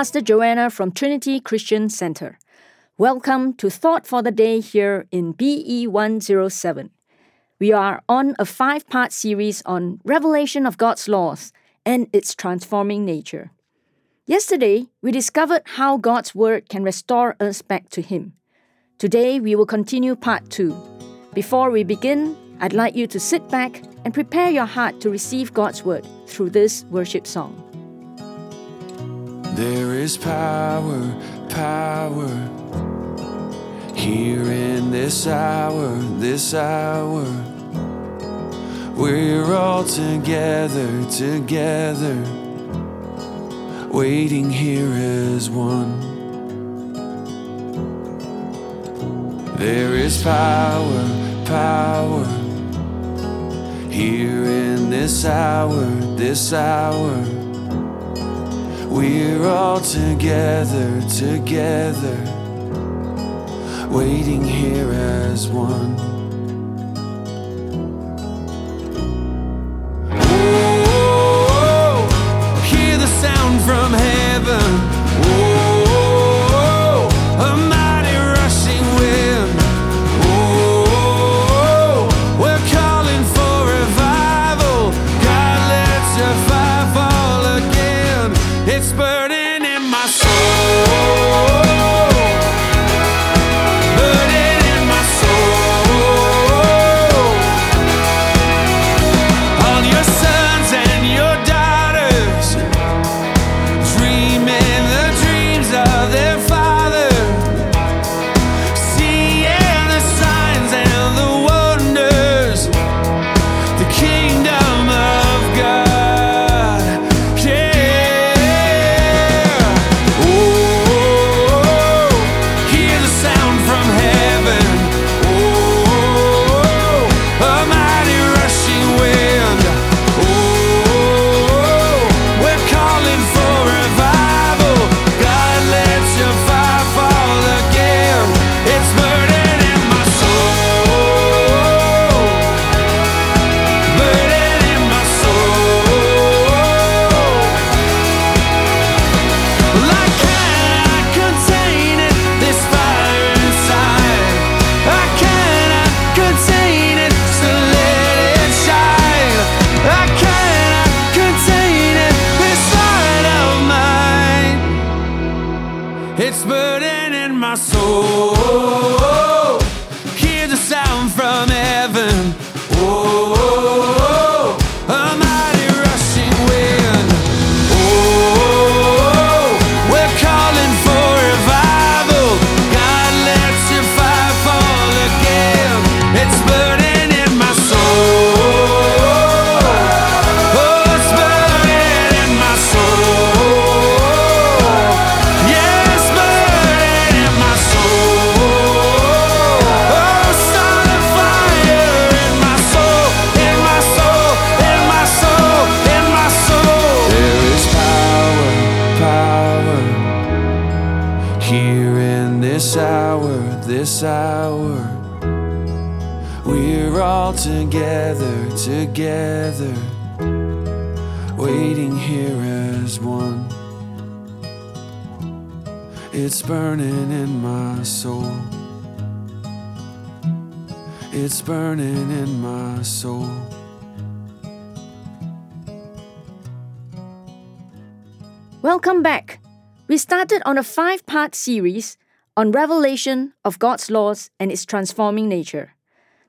Pastor Joanna from Trinity Christian Center. Welcome to Thought for the Day here in BE 107. We are on a five part series on revelation of God's laws and its transforming nature. Yesterday, we discovered how God's Word can restore us back to Him. Today, we will continue part two. Before we begin, I'd like you to sit back and prepare your heart to receive God's Word through this worship song. There is power, power here in this hour, this hour. We're all together, together, waiting here as one. There is power, power here in this hour, this hour. We're all together, together, waiting here as one. Burning It's burning in my soul. It's burning in my soul. Welcome back. We started on a five part series on revelation of God's laws and its transforming nature.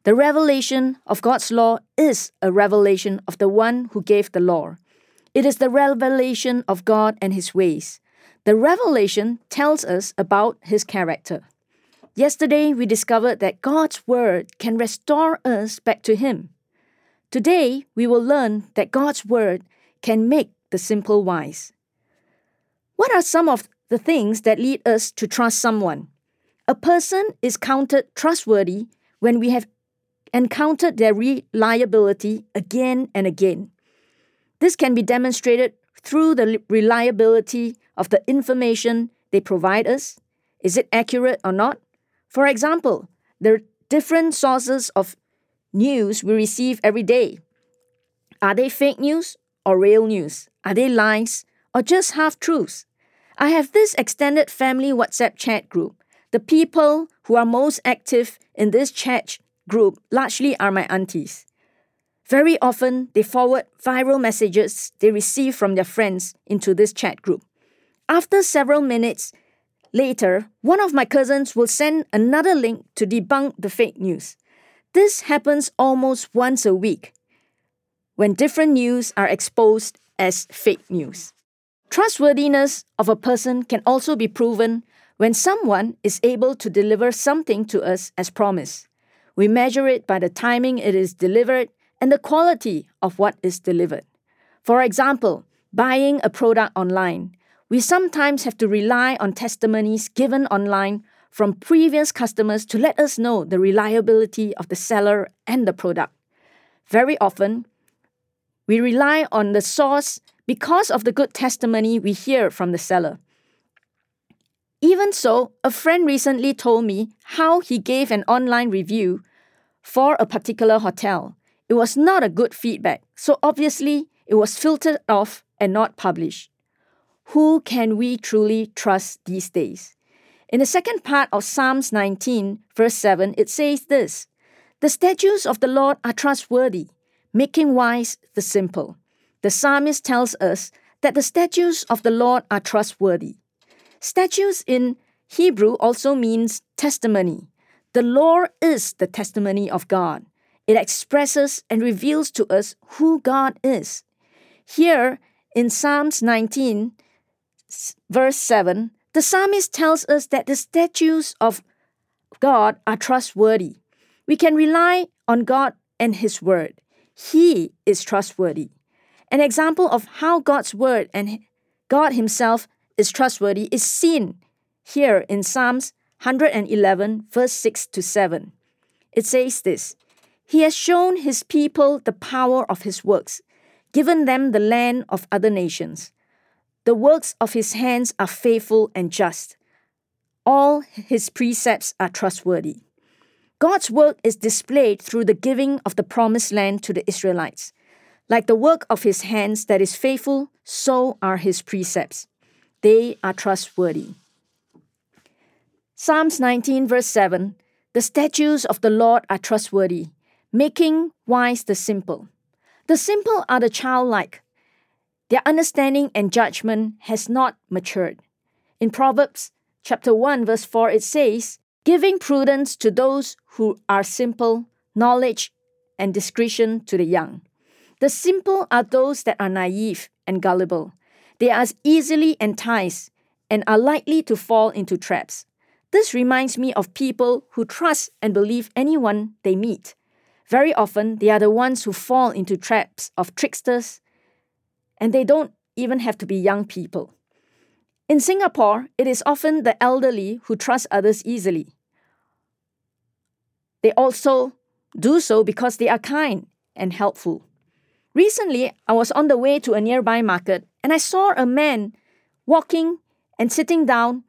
The revelation of God's law is a revelation of the one who gave the law. It is the revelation of God and his ways. The revelation tells us about his character. Yesterday, we discovered that God's word can restore us back to him. Today, we will learn that God's word can make the simple wise. What are some of the things that lead us to trust someone? A person is counted trustworthy when we have encountered their reliability again and again. This can be demonstrated through the reliability of the information they provide us. Is it accurate or not? For example, there are different sources of news we receive every day. Are they fake news or real news? Are they lies or just half truths? I have this extended family WhatsApp chat group. The people who are most active in this chat group largely are my aunties. Very often, they forward viral messages they receive from their friends into this chat group. After several minutes later, one of my cousins will send another link to debunk the fake news. This happens almost once a week when different news are exposed as fake news. Trustworthiness of a person can also be proven when someone is able to deliver something to us as promised. We measure it by the timing it is delivered and the quality of what is delivered. For example, buying a product online, we sometimes have to rely on testimonies given online from previous customers to let us know the reliability of the seller and the product. Very often, we rely on the source because of the good testimony we hear from the seller. Even so, a friend recently told me how he gave an online review for a particular hotel. It was not a good feedback, so obviously it was filtered off and not published. Who can we truly trust these days? In the second part of Psalms 19, verse 7, it says this The statutes of the Lord are trustworthy, making wise the simple. The psalmist tells us that the statutes of the Lord are trustworthy. Statutes in Hebrew also means testimony. The law is the testimony of God. It expresses and reveals to us who God is. Here in Psalms 19, verse 7, the psalmist tells us that the statutes of God are trustworthy. We can rely on God and His Word. He is trustworthy. An example of how God's Word and God Himself is trustworthy is seen here in Psalms 111, verse 6 to 7. It says this He has shown his people the power of his works, given them the land of other nations. The works of his hands are faithful and just. All his precepts are trustworthy. God's work is displayed through the giving of the promised land to the Israelites. Like the work of his hands that is faithful, so are his precepts they are trustworthy. Psalms 19, verse 7 The statutes of the Lord are trustworthy, making wise the simple. The simple are the childlike. Their understanding and judgment has not matured. In Proverbs chapter 1, verse 4, it says, Giving prudence to those who are simple, knowledge and discretion to the young. The simple are those that are naive and gullible. They are easily enticed and are likely to fall into traps. This reminds me of people who trust and believe anyone they meet. Very often, they are the ones who fall into traps of tricksters, and they don't even have to be young people. In Singapore, it is often the elderly who trust others easily. They also do so because they are kind and helpful. Recently, I was on the way to a nearby market and I saw a man walking and sitting down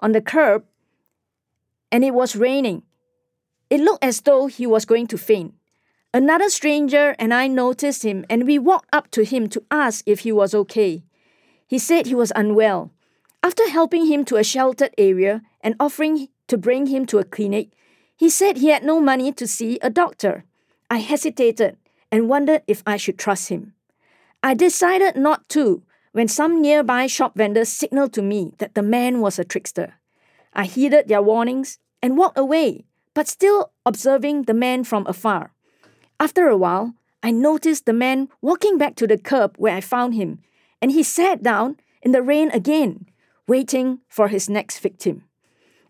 on the curb, and it was raining. It looked as though he was going to faint. Another stranger and I noticed him, and we walked up to him to ask if he was okay. He said he was unwell. After helping him to a sheltered area and offering to bring him to a clinic, he said he had no money to see a doctor. I hesitated and wondered if I should trust him. I decided not to when some nearby shop vendors signaled to me that the man was a trickster. I heeded their warnings and walked away, but still observing the man from afar. After a while, I noticed the man walking back to the curb where I found him, and he sat down in the rain again, waiting for his next victim.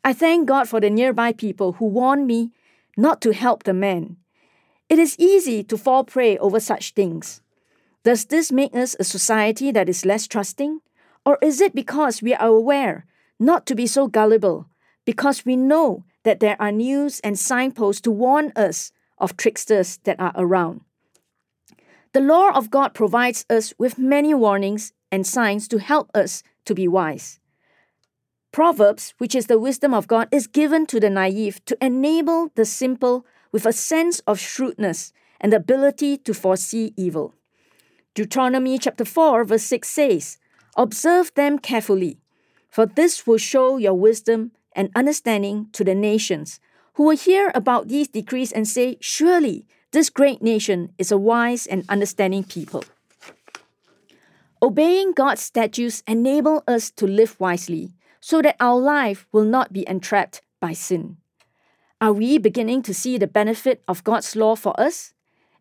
I thank God for the nearby people who warned me not to help the man. It is easy to fall prey over such things. Does this make us a society that is less trusting? Or is it because we are aware not to be so gullible, because we know that there are news and signposts to warn us of tricksters that are around? The law of God provides us with many warnings and signs to help us to be wise. Proverbs, which is the wisdom of God, is given to the naive to enable the simple with a sense of shrewdness and the ability to foresee evil. Deuteronomy chapter 4, verse 6 says, Observe them carefully. For this will show your wisdom and understanding to the nations, who will hear about these decrees and say, Surely this great nation is a wise and understanding people. Obeying God's statutes enable us to live wisely so that our life will not be entrapped by sin. Are we beginning to see the benefit of God's law for us?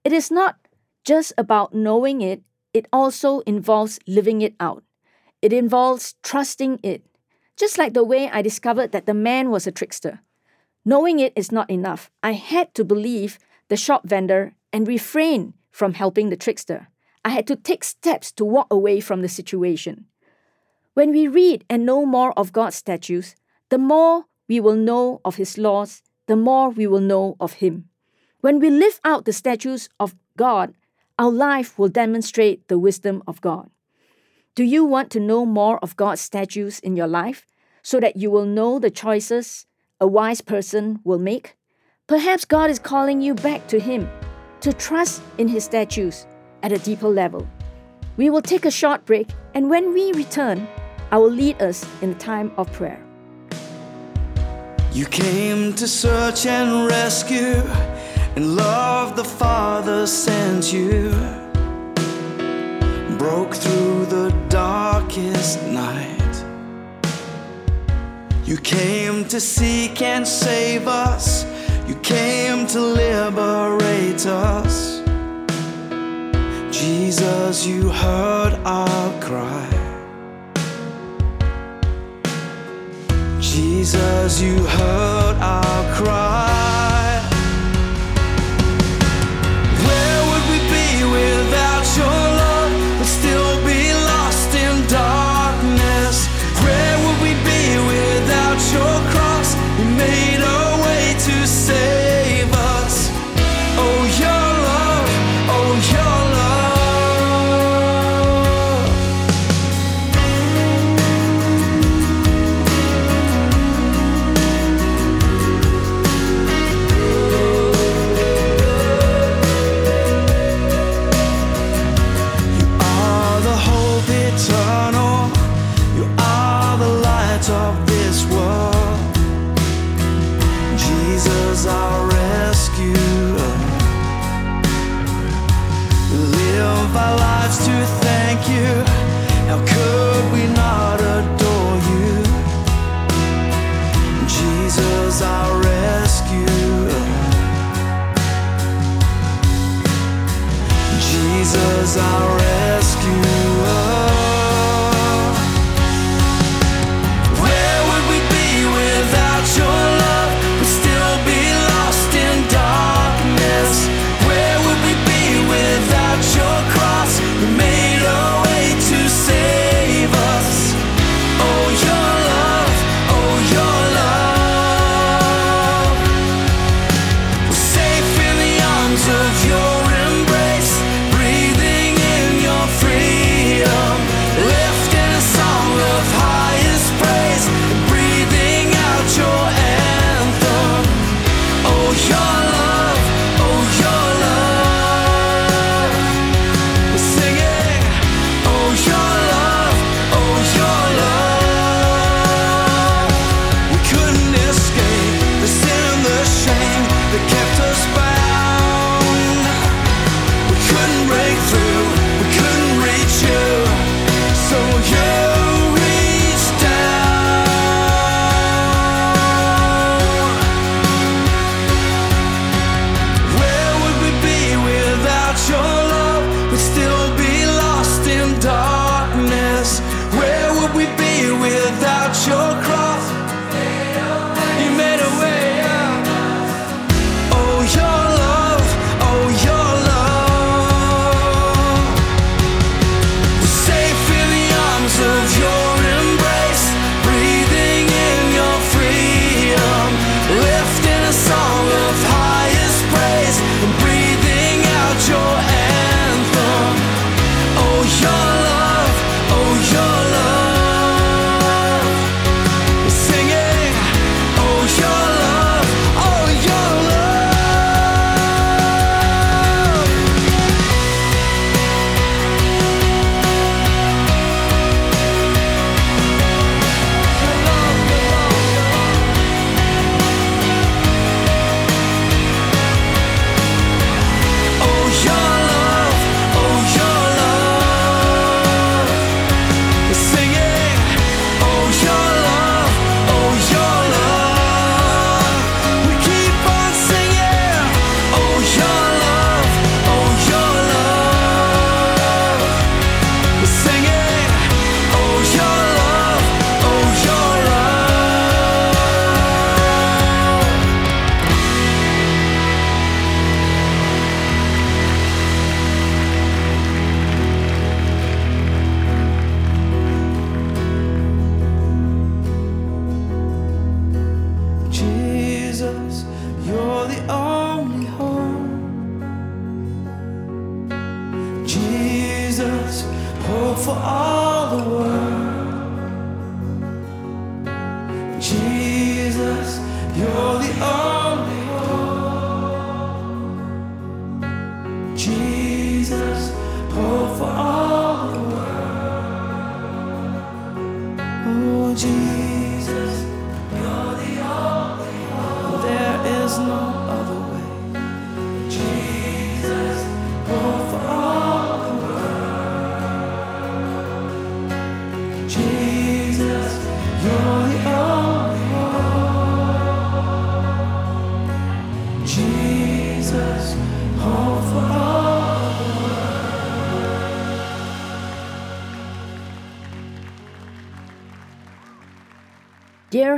It is not just about knowing it, it also involves living it out. It involves trusting it, just like the way I discovered that the man was a trickster. Knowing it is not enough. I had to believe the shop vendor and refrain from helping the trickster. I had to take steps to walk away from the situation. When we read and know more of God's statutes, the more we will know of His laws, the more we will know of Him. When we live out the statutes of God, our life will demonstrate the wisdom of God. Do you want to know more of God's statutes in your life so that you will know the choices a wise person will make? Perhaps God is calling you back to Him to trust in His statutes at a deeper level. We will take a short break, and when we return, I will lead us in a time of prayer. You came to search and rescue, and love the Father sent you. Broke through the darkest night. You came to seek and save us. You came to liberate us. Jesus, you heard our cry. Jesus, you heard our cry. Of this world. Jesus, our rescuer. Live our lives to thank you.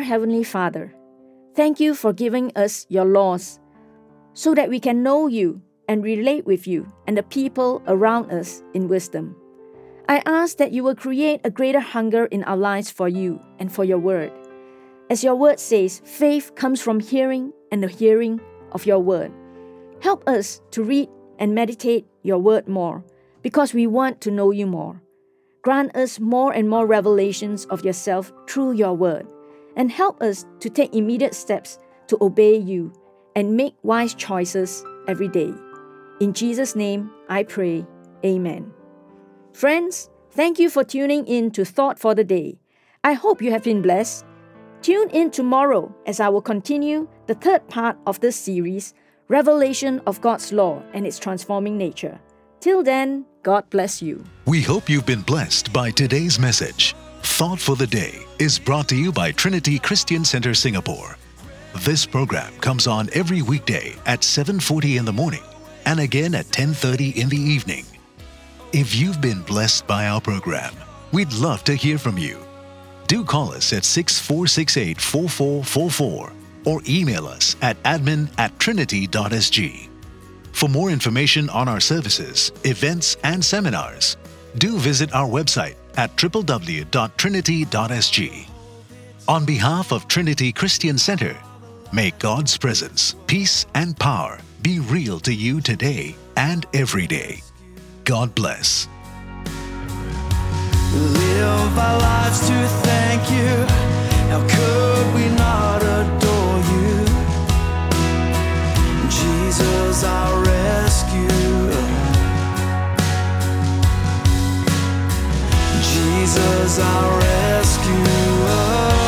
Heavenly Father, thank you for giving us your laws so that we can know you and relate with you and the people around us in wisdom. I ask that you will create a greater hunger in our lives for you and for your word. As your word says, faith comes from hearing and the hearing of your word. Help us to read and meditate your word more because we want to know you more. Grant us more and more revelations of yourself through your word, and help us to take immediate steps to obey you and make wise choices every day. In Jesus' name, I pray. Amen. Friends, thank you for tuning in to Thought for the Day. I hope you have been blessed. Tune in tomorrow as I will continue the third part of this series, Revelation of God's Law and its Transforming Nature. Till then, God bless you. We hope you've been blessed by today's message. Thought for the Day is brought to you by Trinity Christian Center Singapore. This program comes on every weekday at 7:40 in the morning and again at 10:30 in the evening. If you've been blessed by our program, we'd love to hear from you. Do call us at 6468 4444 or email us at admin at trinity.sg. For more information on our services, events, and seminars, do visit our website at www.trinity.sg. On behalf of Trinity Christian Center, may God's presence, peace, and power be real to you today and every day. God bless. live our lives to thank you. How could we not adore you? Jesus, our Jesus, our rescuer.